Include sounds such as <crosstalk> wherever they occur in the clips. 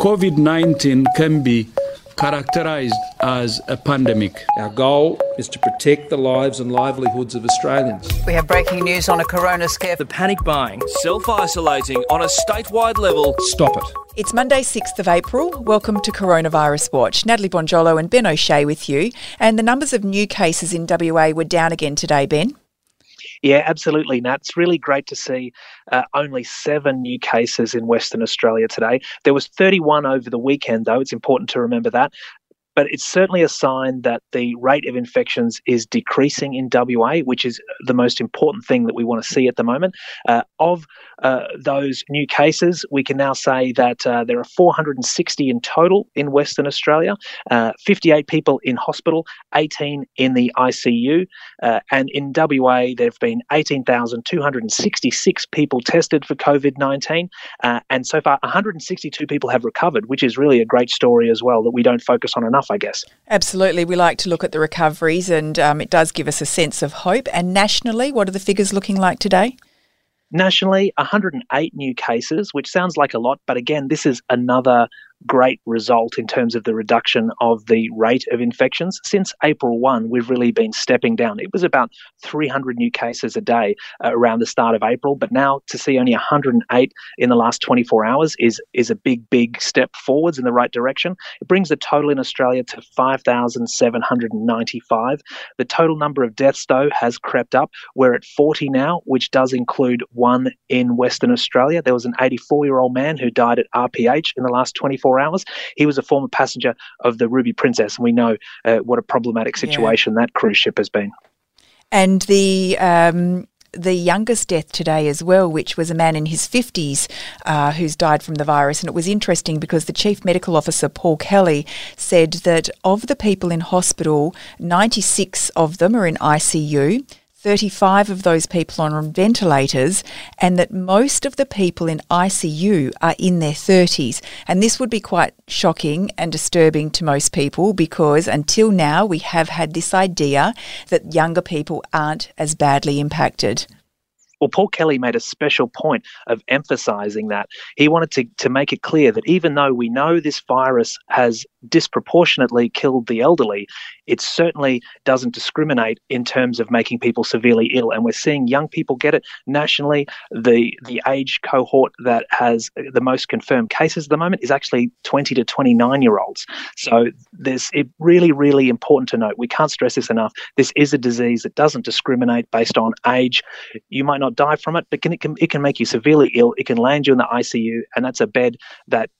COVID 19 can be characterized as a pandemic. Our goal is to protect the lives and livelihoods of Australians. We have breaking news on a corona scare. The panic buying, self isolating on a statewide level. Stop it. It's Monday, 6th of April. Welcome to Coronavirus Watch. Natalie Bonjolo and Ben O'Shea with you. And the numbers of new cases in WA were down again today, Ben. Yeah, absolutely, Nat. It's really great to see uh, only seven new cases in Western Australia today. There was 31 over the weekend, though. It's important to remember that but it's certainly a sign that the rate of infections is decreasing in WA, which is the most important thing that we want to see at the moment. Uh, of uh, those new cases, we can now say that uh, there are 460 in total in Western Australia, uh, 58 people in hospital, 18 in the ICU, uh, and in WA, there have been 18,266 people tested for COVID 19, uh, and so far 162 people have recovered, which is really a great story as well that we don't focus on enough, I guess. Absolutely. We like to look at the recoveries, and um, it does give us a sense of hope. And nationally, what are the figures looking like today? Nationally, 108 new cases, which sounds like a lot, but again, this is another great result in terms of the reduction of the rate of infections. Since April 1, we've really been stepping down. It was about 300 new cases a day uh, around the start of April, but now to see only 108 in the last 24 hours is, is a big, big step forwards in the right direction. It brings the total in Australia to 5,795. The total number of deaths, though, has crept up. We're at 40 now, which does include one in Western Australia. There was an 84 year old man who died at RPH in the last 24 24 hours. He was a former passenger of the Ruby Princess, and we know uh, what a problematic situation yeah. that cruise ship has been. And the um, the youngest death today as well, which was a man in his 50s uh, who's died from the virus. And it was interesting because the Chief Medical Officer, Paul Kelly, said that of the people in hospital, 96 of them are in ICU. 35 of those people on ventilators, and that most of the people in ICU are in their 30s. And this would be quite shocking and disturbing to most people because until now we have had this idea that younger people aren't as badly impacted. Well, Paul Kelly made a special point of emphasizing that. He wanted to, to make it clear that even though we know this virus has disproportionately killed the elderly, it certainly doesn't discriminate in terms of making people severely ill. And we're seeing young people get it nationally. The the age cohort that has the most confirmed cases at the moment is actually 20 to 29 year olds. So there's it really, really important to note. We can't stress this enough. This is a disease that doesn't discriminate based on age. You might not die from it, but can, it can it can make you severely ill. It can land you in the ICU, and that's a bed that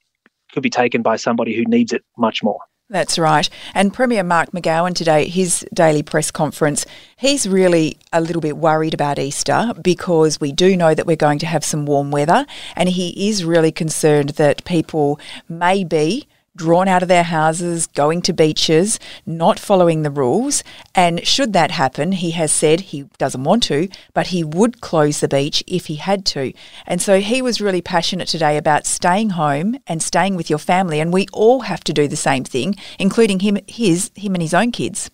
could be taken by somebody who needs it much more. That's right. And Premier Mark McGowan today, his daily press conference, he's really a little bit worried about Easter because we do know that we're going to have some warm weather. And he is really concerned that people may be drawn out of their houses, going to beaches, not following the rules. And should that happen, he has said he doesn't want to, but he would close the beach if he had to. And so he was really passionate today about staying home and staying with your family. And we all have to do the same thing, including him, his, him and his own kids.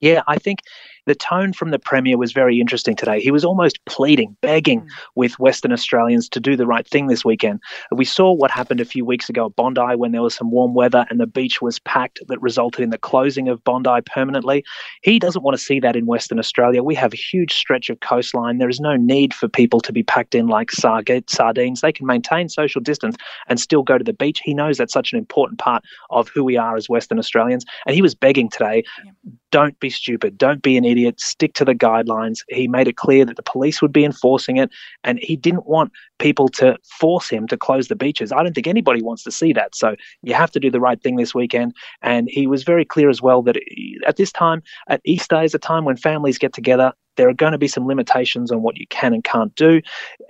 Yeah, I think the tone from the Premier was very interesting today. He was almost pleading, begging mm. with Western Australians to do the right thing this weekend. We saw what happened a few weeks ago at Bondi when there was some warm weather and the beach was packed that resulted in the closing of Bondi permanently. He doesn't want to see that in Western Australia. We have a huge stretch of coastline. There is no need for people to be packed in like sardines. They can maintain social distance and still go to the beach. He knows that's such an important part of who we are as Western Australians. And he was begging today don't be stupid, don't be an idiot, stick to the guidelines. He made it clear that the police would be enforcing it, and he didn't want people to force him to close the beaches. I don't think anybody wants to see that. So you have to do the right thing this weekend. And he was very clear as well that at this time, at Easter is a time when families get together there are going to be some limitations on what you can and can't do.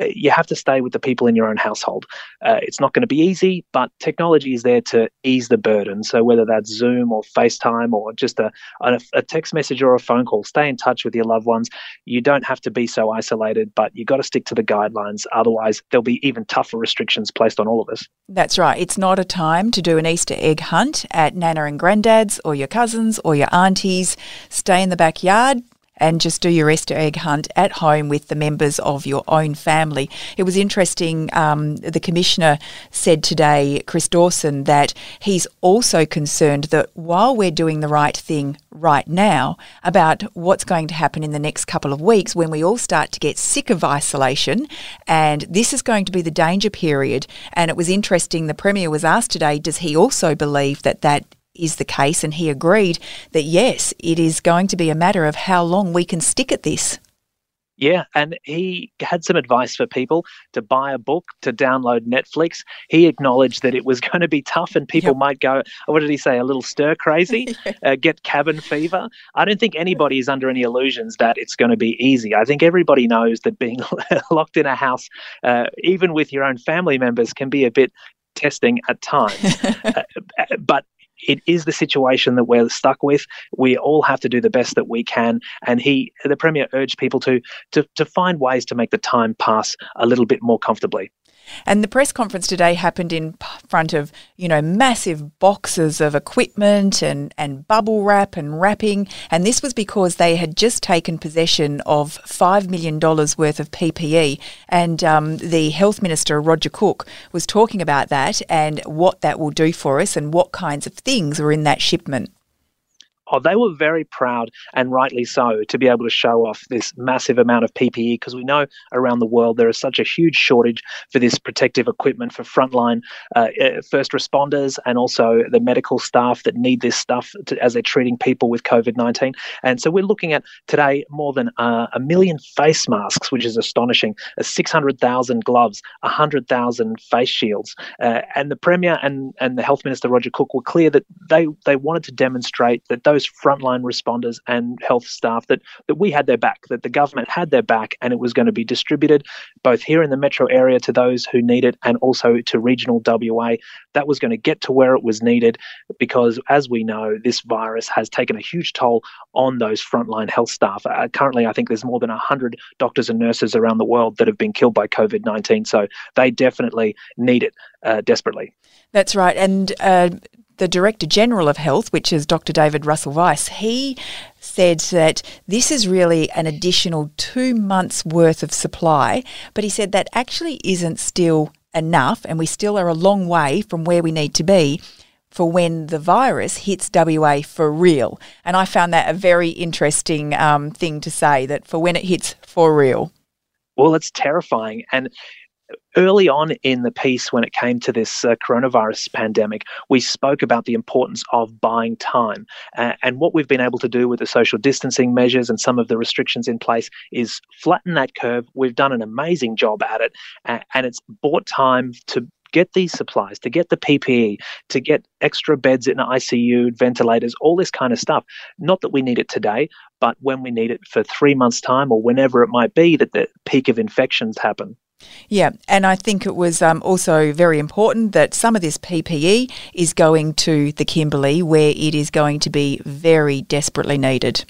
Uh, you have to stay with the people in your own household. Uh, it's not going to be easy, but technology is there to ease the burden. So whether that's Zoom or FaceTime or just a, a, a text message or a phone call, stay in touch with your loved ones. You don't have to be so isolated, but you've got to stick to the guidelines. Otherwise, there'll be even tougher restrictions placed on all of us. That's right. It's not a time to do an Easter egg hunt at Nana and Granddad's or your cousins or your aunties. Stay in the backyard and just do your Easter egg hunt at home with the members of your own family. It was interesting. Um, the commissioner said today, Chris Dawson, that he's also concerned that while we're doing the right thing right now about what's going to happen in the next couple of weeks when we all start to get sick of isolation, and this is going to be the danger period. And it was interesting. The premier was asked today, does he also believe that that is the case, and he agreed that yes, it is going to be a matter of how long we can stick at this. Yeah, and he had some advice for people to buy a book, to download Netflix. He acknowledged that it was <laughs> going to be tough and people yep. might go, what did he say, a little stir crazy, <laughs> uh, get cabin fever. I don't think anybody is under any illusions that it's going to be easy. I think everybody knows that being <laughs> locked in a house, uh, even with your own family members, can be a bit testing at times. uh, but it is the situation that we're stuck with. We all have to do the best that we can. And he, the premier, urged people to to to find ways to make the time pass a little bit more comfortably. And the press conference today happened in front of, you know, massive boxes of equipment and, and bubble wrap and wrapping. And this was because they had just taken possession of $5 million worth of PPE. And um, the Health Minister, Roger Cook, was talking about that and what that will do for us and what kinds of things were in that shipment. Oh, they were very proud, and rightly so, to be able to show off this massive amount of PPE because we know around the world there is such a huge shortage for this protective equipment for frontline uh, uh first responders and also the medical staff that need this stuff to, as they're treating people with COVID 19. And so we're looking at today more than uh, a million face masks, which is astonishing, uh, 600,000 gloves, 100,000 face shields. Uh, and the Premier and, and the Health Minister, Roger Cook, were clear that they, they wanted to demonstrate that those those frontline responders and health staff that, that we had their back, that the government had their back, and it was going to be distributed both here in the metro area to those who need it and also to regional WA. That was going to get to where it was needed because, as we know, this virus has taken a huge toll on those frontline health staff. Uh, currently, I think there's more than 100 doctors and nurses around the world that have been killed by COVID 19. So they definitely need it uh, desperately. That's right. And uh, the Director General of Health, which is Dr. David Russell Weisz, he said that this is really an additional two months' worth of supply, but he said that actually isn't still enough, and we still are a long way from where we need to be for when the virus hits WA for real. And I found that a very interesting um, thing to say that for when it hits for real. Well, it's terrifying. And early on in the piece, when it came to this uh, coronavirus pandemic, we spoke about the importance of buying time. Uh, and what we've been able to do with the social distancing measures and some of the restrictions in place is flatten that curve. We've done an amazing job at it, uh, and it's bought time to get these supplies, to get the PPE, to get extra beds in ICU, ventilators, all this kind of stuff. Not that we need it today, but when we need it for three months' time or whenever it might be that the peak of infections happen. Yeah, and I think it was um, also very important that some of this PPE is going to the Kimberley where it is going to be very desperately needed.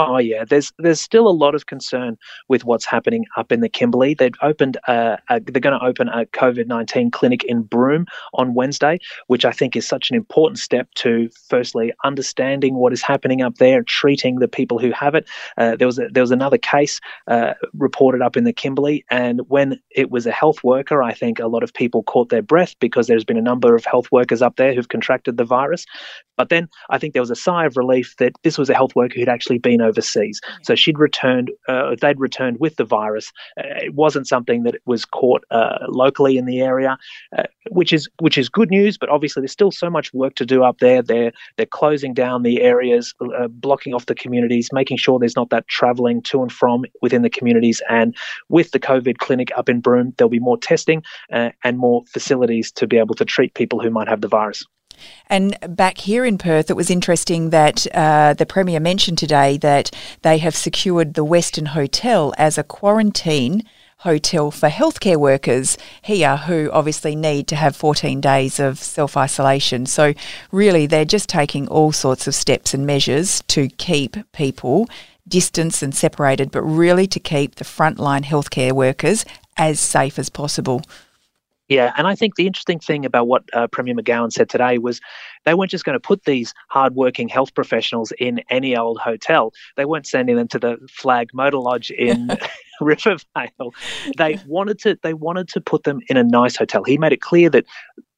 Oh yeah, there's there's still a lot of concern with what's happening up in the Kimberley. They've opened a, a they're going to open a COVID nineteen clinic in Broome on Wednesday, which I think is such an important step to firstly understanding what is happening up there, and treating the people who have it. Uh, there was a, there was another case uh, reported up in the Kimberley, and when it was a health worker, I think a lot of people caught their breath because there's been a number of health workers up there who've contracted the virus. But then I think there was a sigh of relief that this was a health worker who'd actually been overseas. So she'd returned, uh, they'd returned with the virus. Uh, it wasn't something that was caught uh, locally in the area, uh, which is which is good news. But obviously, there's still so much work to do up there. They're they're closing down the areas, uh, blocking off the communities, making sure there's not that travelling to and from within the communities. And with the COVID clinic up in Broome, there'll be more testing and more facilities to be able to treat people who might have the virus. And back here in Perth, it was interesting that uh, the Premier mentioned today that they have secured the Westin Hotel as a quarantine hotel for healthcare workers here who obviously need to have 14 days of self isolation. So, really, they're just taking all sorts of steps and measures to keep people distanced and separated, but really to keep the frontline healthcare workers as safe as possible. Yeah, and I think the interesting thing about what uh, Premier McGowan said today was they weren't just going to put these hardworking health professionals in any old hotel. They weren't sending them to the Flag Motor Lodge in <laughs> <laughs> Rivervale. They wanted to they wanted to put them in a nice hotel. He made it clear that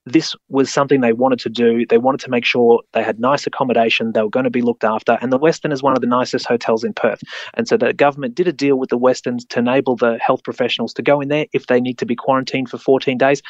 this was something they wanted to do. They wanted to make sure they had nice accommodation. They were going to be looked after. And the Westin is one of the nicest hotels in Perth. And so the government did a deal with the Westins to enable the health professionals to go in there if they need to be quarantined for 14 days.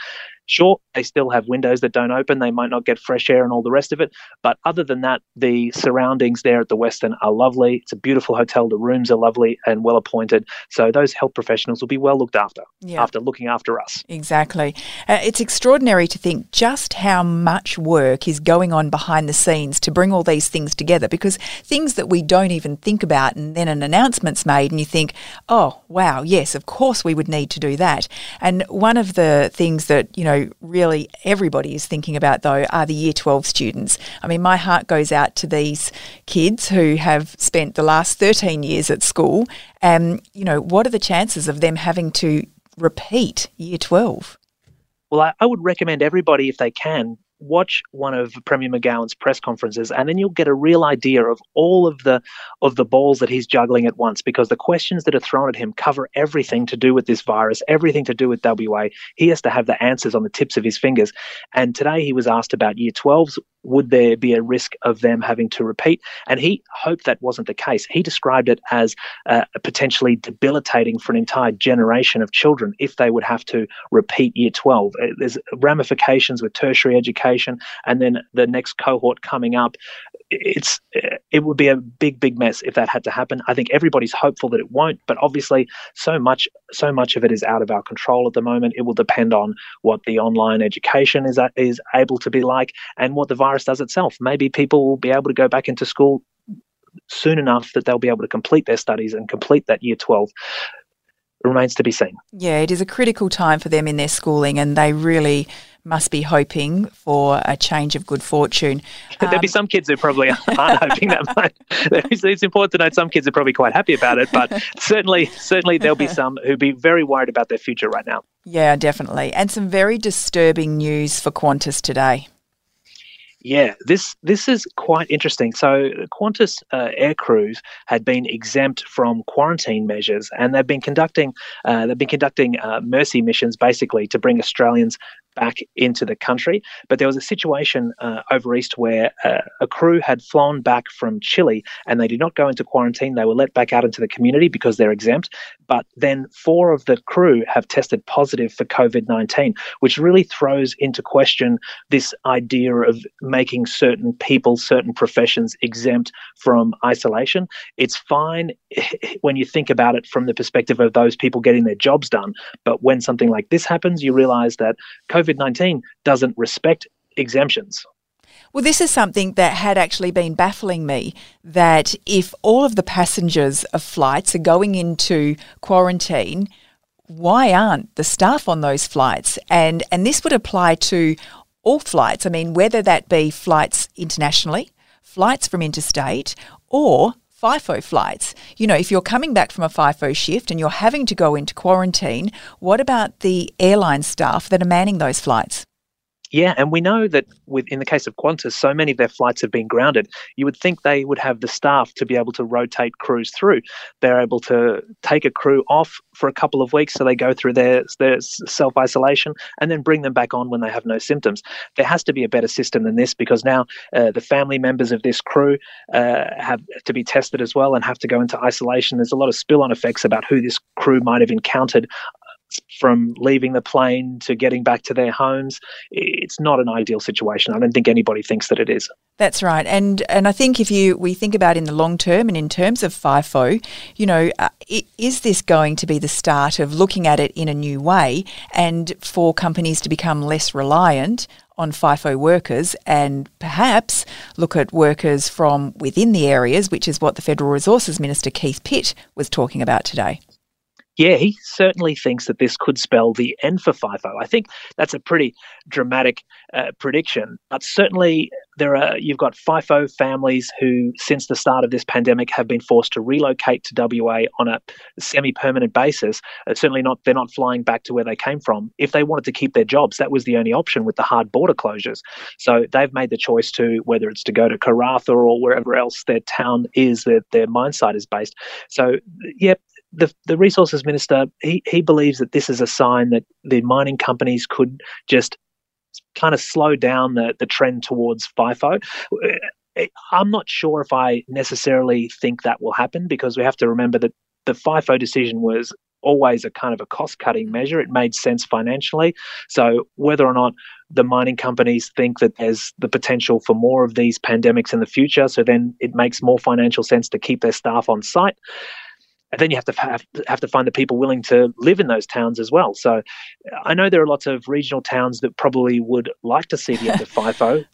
Sure, they still have windows that don't open. They might not get fresh air and all the rest of it. But other than that, the surroundings there at the Westin are lovely. It's a beautiful hotel. The rooms are lovely and well appointed. So those health professionals will be well looked after Yeah. after looking after us. Exactly. Uh, it's extraordinary to think just how much work is going on behind the scenes to bring all these things together because things that we don't even think about and then an announcement's made and you think, oh, wow, yes, of course we would need to do that. And one of the things that, you know, really everybody is thinking about though are the year 12 students. I mean, my heart goes out to these kids who have spent the last 13 years at school. And, you know, what are the chances of them having to repeat year 12? Well, I, I would recommend everybody, if they can, watch one of Premier McGowan's press conferences, and then you'll get a real idea of all of the of the balls that he's juggling at once. Because the questions that are thrown at him cover everything to do with this virus, everything to do with WA. He has to have the answers on the tips of his fingers. And today he was asked about Year 12s. Would there be a risk of them having to repeat? And he hoped that wasn't the case. He described it as uh, potentially debilitating for an entire generation of children if they would have to repeat Year 12. Uh, There's ramifications with tertiary education, and then the next cohort coming up. It's it would be a big big mess if that had to happen. I think everybody's hopeful that it won't, but obviously so much so much of it is out of our control at the moment. It will depend on what the online education is is able to be like and what the virus does itself. Maybe people will be able to go back into school soon enough that they'll be able to complete their studies and complete that year 12 remains to be seen. Yeah, it is a critical time for them in their schooling, and they really must be hoping for a change of good fortune. <laughs> There'll be some kids who probably aren't <laughs> hoping that much. <laughs> It's, it's important to note some kids are probably quite happy about it, but certainly, certainly there'll be some who'd be very worried about their future right now. Yeah, definitely. And some very disturbing news for Qantas today. Yeah, this this is quite interesting. So, Qantas uh, air crews had been exempt from quarantine measures, and they've been conducting uh, they've been conducting uh, mercy missions basically to bring Australians back into the country. But there was a situation uh, over east where uh, a crew had flown back from Chile, and they did not go into quarantine. They were let back out into the community because they're exempt. But then four of the crew have tested positive for COVID nineteen, which really throws into question this idea of making certain people, certain professions exempt from isolation. It's fine <laughs> when you think about it from the perspective of those people getting their jobs done. But when something like this happens, you realize that COVID 19 doesn't respect exemptions. Well, this is something that had actually been baffling me that if all of the passengers of flights are going into quarantine, why aren't the staff on those flights? And and this would apply to all flights. I mean, whether that be flights internationally, flights from interstate, or FIFO flights. You know, if you're coming back from a FIFO shift and you're having to go into quarantine, what about the airline staff that are manning those flights? Yeah, and we know that with in the case of Qantas, so many of their flights have been grounded. You would think they would have the staff to be able to rotate crews through. They're able to take a crew off for a couple of weeks so they go through their their self isolation and then bring them back on when they have no symptoms. There has to be a better system than this because now uh, the family members of this crew uh, have to be tested as well and have to go into isolation. There's a lot of spill on effects about who this crew might have encountered from leaving the plane to getting back to their homes. It's not an ideal situation. I don't think anybody thinks that it is. That's right, and and I think if you we think about in the long term and in terms of FIFO, you know, uh, is this going to be the start of looking at it in a new way and for companies to become less reliant on FIFO workers and perhaps look at workers from within the areas, which is what the Federal Resources Minister Keith Pitt was talking about today yeah, he certainly thinks that this could spell the end for FIFO. I think that's a pretty dramatic uh, prediction, but certainly there are you've got FIFO families who, since the start of this pandemic, have been forced to relocate to WA on a semi-permanent basis. Uh, certainly not they're not flying back to where they came from. If they wanted to keep their jobs, that was the only option with the hard border closures. So they've made the choice to whether it's to go to Karratha or wherever else their town is, that their mine site is based. So yep, the, the resources minister he, he believes that this is a sign that the mining companies could just kind of slow down the, the trend towards FIFO. Uh, I'm not sure if I necessarily think that will happen because we have to remember that the FIFO decision was always a kind of a cost cutting measure. It made sense financially. So whether or not the mining companies think that there's the potential for more of these pandemics in the future, so then it makes more financial sense to keep their staff on site and then you have to have, have to find the people willing to live in those towns as well. So I know there are lots of regional towns that probably would like to see the end of <laughs> FIFO.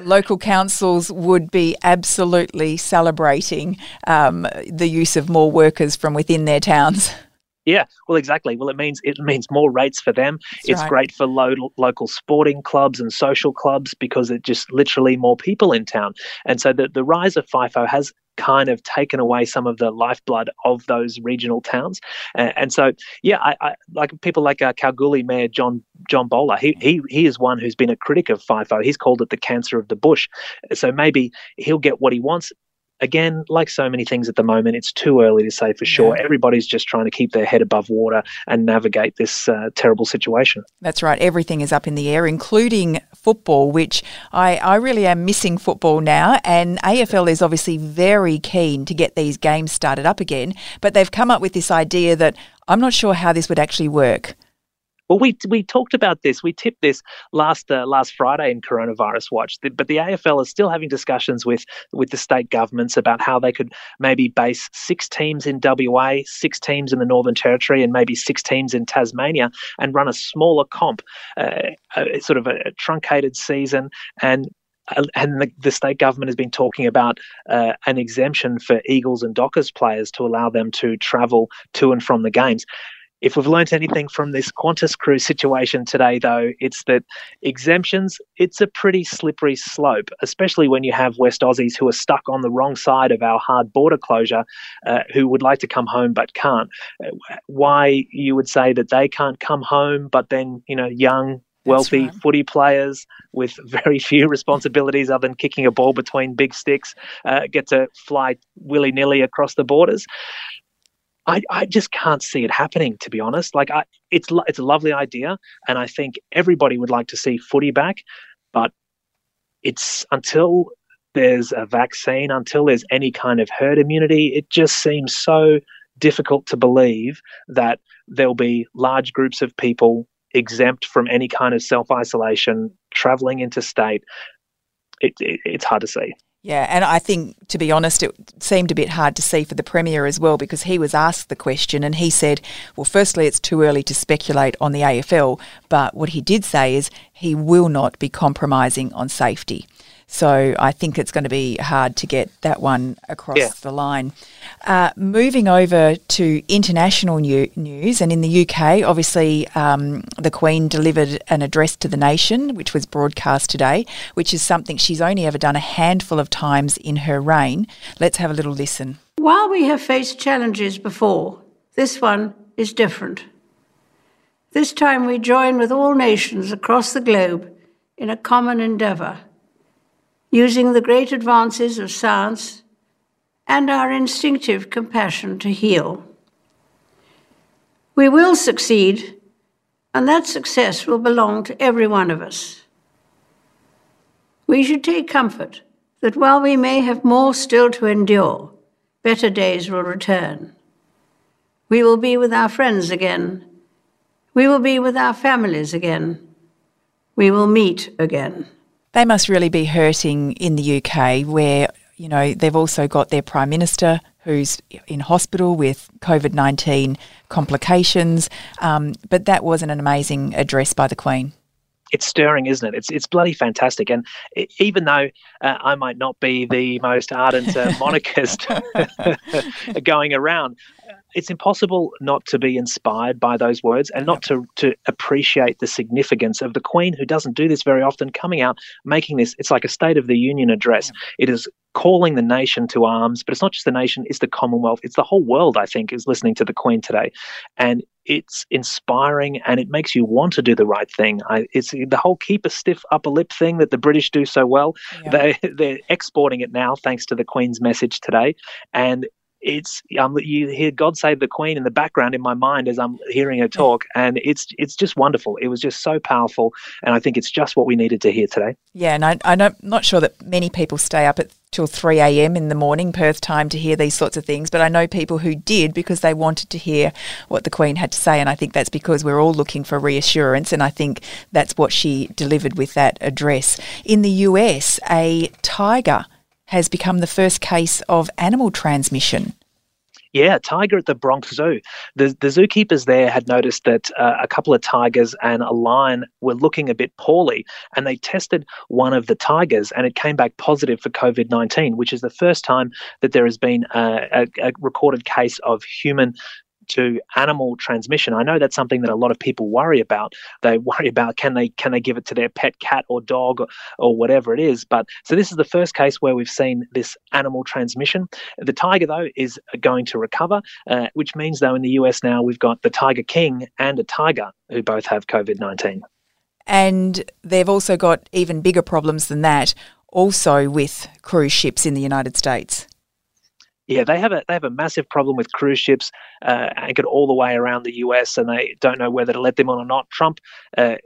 Local councils would be absolutely celebrating um, the use of more workers from within their towns. Yeah, well, exactly. Well, it means it means more rates for them. That's it's right. great for lo- local sporting clubs and social clubs because it just literally more people in town. And so the, the rise of FIFO has kind of taken away some of the lifeblood of those regional towns. And, and so, yeah, I, I, like people like uh, Kalgoorlie Mayor John John Bowler. He, he he is one who's been a critic of FIFO. He's called it the cancer of the bush. So maybe he'll get what he wants again, like so many things at the moment, it's too early to say for sure. Yeah. Everybody's just trying to keep their head above water and navigate this uh, terrible situation. That's right. Everything is up in the air, including football, which I, I really am missing football now. And AFL is obviously very keen to get these games started up again, but they've come up with this idea that I'm not sure how this would actually work. Well, we we talked about this. We tipped this last uh, last Friday in Coronavirus Watch. But the AFL is still having discussions with with the state governments about how they could maybe base six teams in WA, six teams in the Northern Territory, and maybe six teams in Tasmania, and run a smaller comp, uh, a, sort of a, a truncated season, and uh, and the, the, state government has been talking about uh, an exemption for Eagles and Dockers players to allow them to travel to and from the games. If we've learnt anything from this Qantas crew situation today, though, it's that exemptions, it's a pretty slippery slope, especially when you have West Aussies who are stuck on the wrong side of our hard border closure, uh, who would like to come home but can't. Uh, why you would say that they can't come home, but then, you know, young, wealthy right. footy players with <laughs> very few responsibilities other than kicking a ball between big sticks uh, get to fly willy nilly across the borders. I, I just can't see it happening, to be honest. Like, I, it's it's a lovely idea, and I think everybody would like to see footy back, but it's until there's a vaccine, until there's any kind of herd immunity, it just seems so difficult to believe that there'll be large groups of people exempt from any kind of self isolation, traveling interstate. It, it, it's hard to see. Yeah, and I think, to be honest, it seemed a bit hard to see for the Premier as well because he was asked the question and he said, well, firstly, it's too early to speculate on the AFL, but what he did say is he will not be compromising on safety. So I think it's going to be hard to get that one across yeah. the line. Uh, moving over to international new- news, and in the UK, obviously, um, the Queen delivered an address to the nation, which was broadcast today, which is something she's only ever done a handful of times in her reign. Let's have a little listen. While we have faced challenges before, this one is different. This time we join with all nations across the globe in a common endeavour using the great advances of science and our instinctive compassion to heal. We will succeed, and that success will belong to every one of us. We should take comfort that while we may have more still to endure, better days will return. We will be with our friends again. We will be with our families again. We will meet again. They must really be hurting in the UK where, you know, they've also got their Prime Minister who's in hospital with COVID 19 complications. Um, but that wasn't an amazing address by the Queen. It's stirring, isn't it? It's it's bloody fantastic. And even though uh, I might not be the most ardent uh, <laughs> monarchist <laughs> going around, it's impossible not to be inspired by those words and not to to appreciate the significance of the Queen, who doesn't do this very often, coming out making this. It's like a State of the Union address. It is calling the nation to arms, but it's not just the nation; it's the Commonwealth. It's the whole world. I think is listening to the Queen today, and it's inspiring and it makes you want to do the right thing. I, it's the whole keep a stiff upper lip thing that the British do so well. Yeah. They <laughs> they're exporting it now thanks to the Queen's message today, and it's um, you hear God save the Queen in the background in my mind as I'm hearing her talk, and it's it's just wonderful. It was just so powerful, and I think it's just what we needed to hear today. Yeah, and I, I'm not sure that many people stay up at till 3 a.m. in the morning, Perth time, to hear these sorts of things. But I know people who did because they wanted to hear what the Queen had to say. And I think that's because we're all looking for reassurance. And I think that's what she delivered with that address. In the US, a tiger has become the first case of animal transmission. Yeah, tiger at the Bronx Zoo. The, the zookeepers there had noticed that uh, a couple of tigers and a lion were looking a bit poorly, and they tested one of the tigers, and it came back positive for COVID 19, which is the first time that there has been a, a, a recorded case of human to animal transmission. I know that's something that a lot of people worry about. They <laughs> worry about can they can they give it to their pet cat or dog or, or whatever it is. But so this is the first case where we've seen this animal transmission. The tiger though is going to recover, uh, which means though in the US now we've got the Tiger King and a tiger who both have COVID nineteen. And they've also got even bigger problems than that, also with cruise ships in the United States. Yeah, they have a they have a massive problem with cruise ships uh, anchored all the way around the US, and they don't know whether to let them on or not. Trump, uh,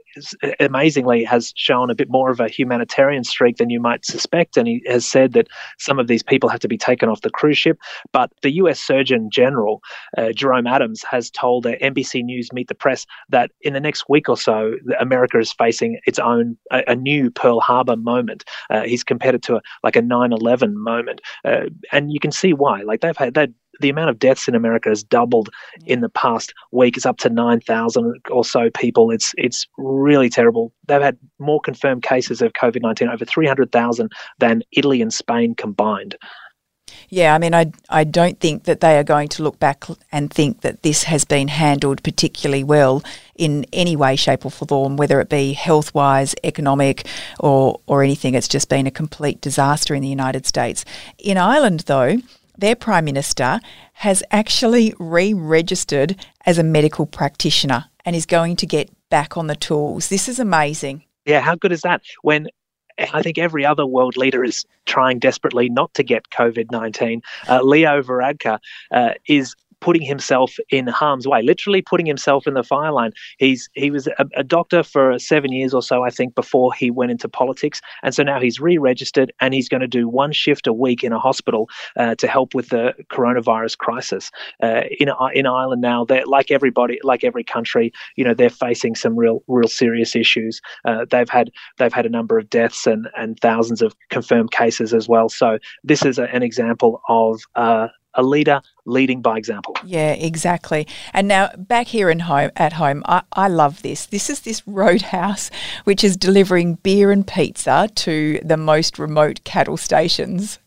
amazingly, has shown a bit more of a humanitarian streak than you might suspect, and he has said that some of these people have to be taken off the cruise ship. But the US Surgeon General uh, Jerome Adams has told NBC News Meet the Press that in the next week or so, America is facing its own a, a new Pearl Harbor moment. Uh, he's compared it to a, like a 9/11 moment, uh, and you can see why. Like they've had that the amount of deaths in America has doubled in the past week. It's up to nine thousand or so people. It's it's really terrible. They've had more confirmed cases of COVID nineteen, over three hundred thousand than Italy and Spain combined. Yeah, I mean, I, I don't think that they are going to look back and think that this has been handled particularly well in any way, shape, or form, whether it be health wise, economic, or, or anything. It's just been a complete disaster in the United States. In Ireland, though, their Prime Minister has actually re registered as a medical practitioner and is going to get back on the tools. This is amazing. Yeah, how good is that? When I think every other world leader is trying desperately not to get COVID 19. Uh, Leo Varadkar uh, is putting himself in harm's way, literally putting himself in the fire line. He's he was a, a, doctor for seven years or so, I think, before he went into politics, and so now he's re-registered and he's going to do one shift a week in a hospital uh, to help with the coronavirus crisis uh, in in Ireland. Now, they're like everybody, like every country, you know, they're facing some real real serious issues. Uh, they've had they've had a number of deaths and and thousands of confirmed cases as well. So this is a, an example of uh, a leader leading by example. Yeah, exactly. And now back here in home at home, I, I love this. This is this roadhouse which is delivering beer and pizza to the most remote cattle stations.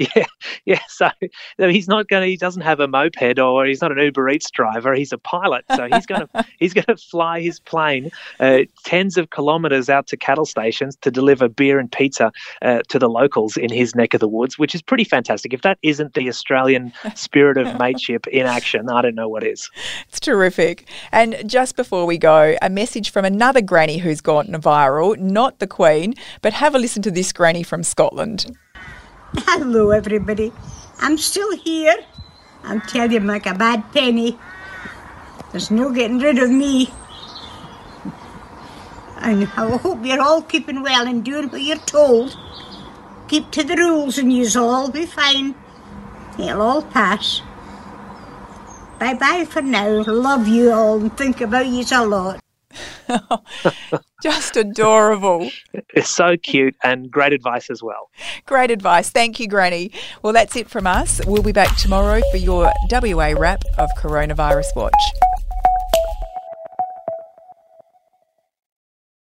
<laughs> Yeah, yeah. So he's not going. to He doesn't have a moped, or he's not an Uber Eats driver. He's a pilot. So he's going <laughs> to he's going to fly his plane uh, tens of kilometres out to cattle stations to deliver beer and pizza uh, to the locals in his neck of the woods, which is pretty fantastic. If that isn't the Australian spirit of <laughs> mateship in action, I don't know what is. It's terrific. And just before we go, a message from another granny who's gone viral, not the Queen, but have a listen to this granny from Scotland. <laughs> Hello, everybody. I'm still here. I'm telling you, like a bad penny. There's no getting rid of me. And I hope you're all keeping well and doing what you're told. Keep to the rules and you'll all be fine. It'll all pass. Bye bye for now. Love you all and think about you a lot. <laughs> Just adorable. It's so cute and great advice as well. Great advice. Thank you, Granny. Well, that's it from us. We'll be back tomorrow for your WA wrap of Coronavirus Watch.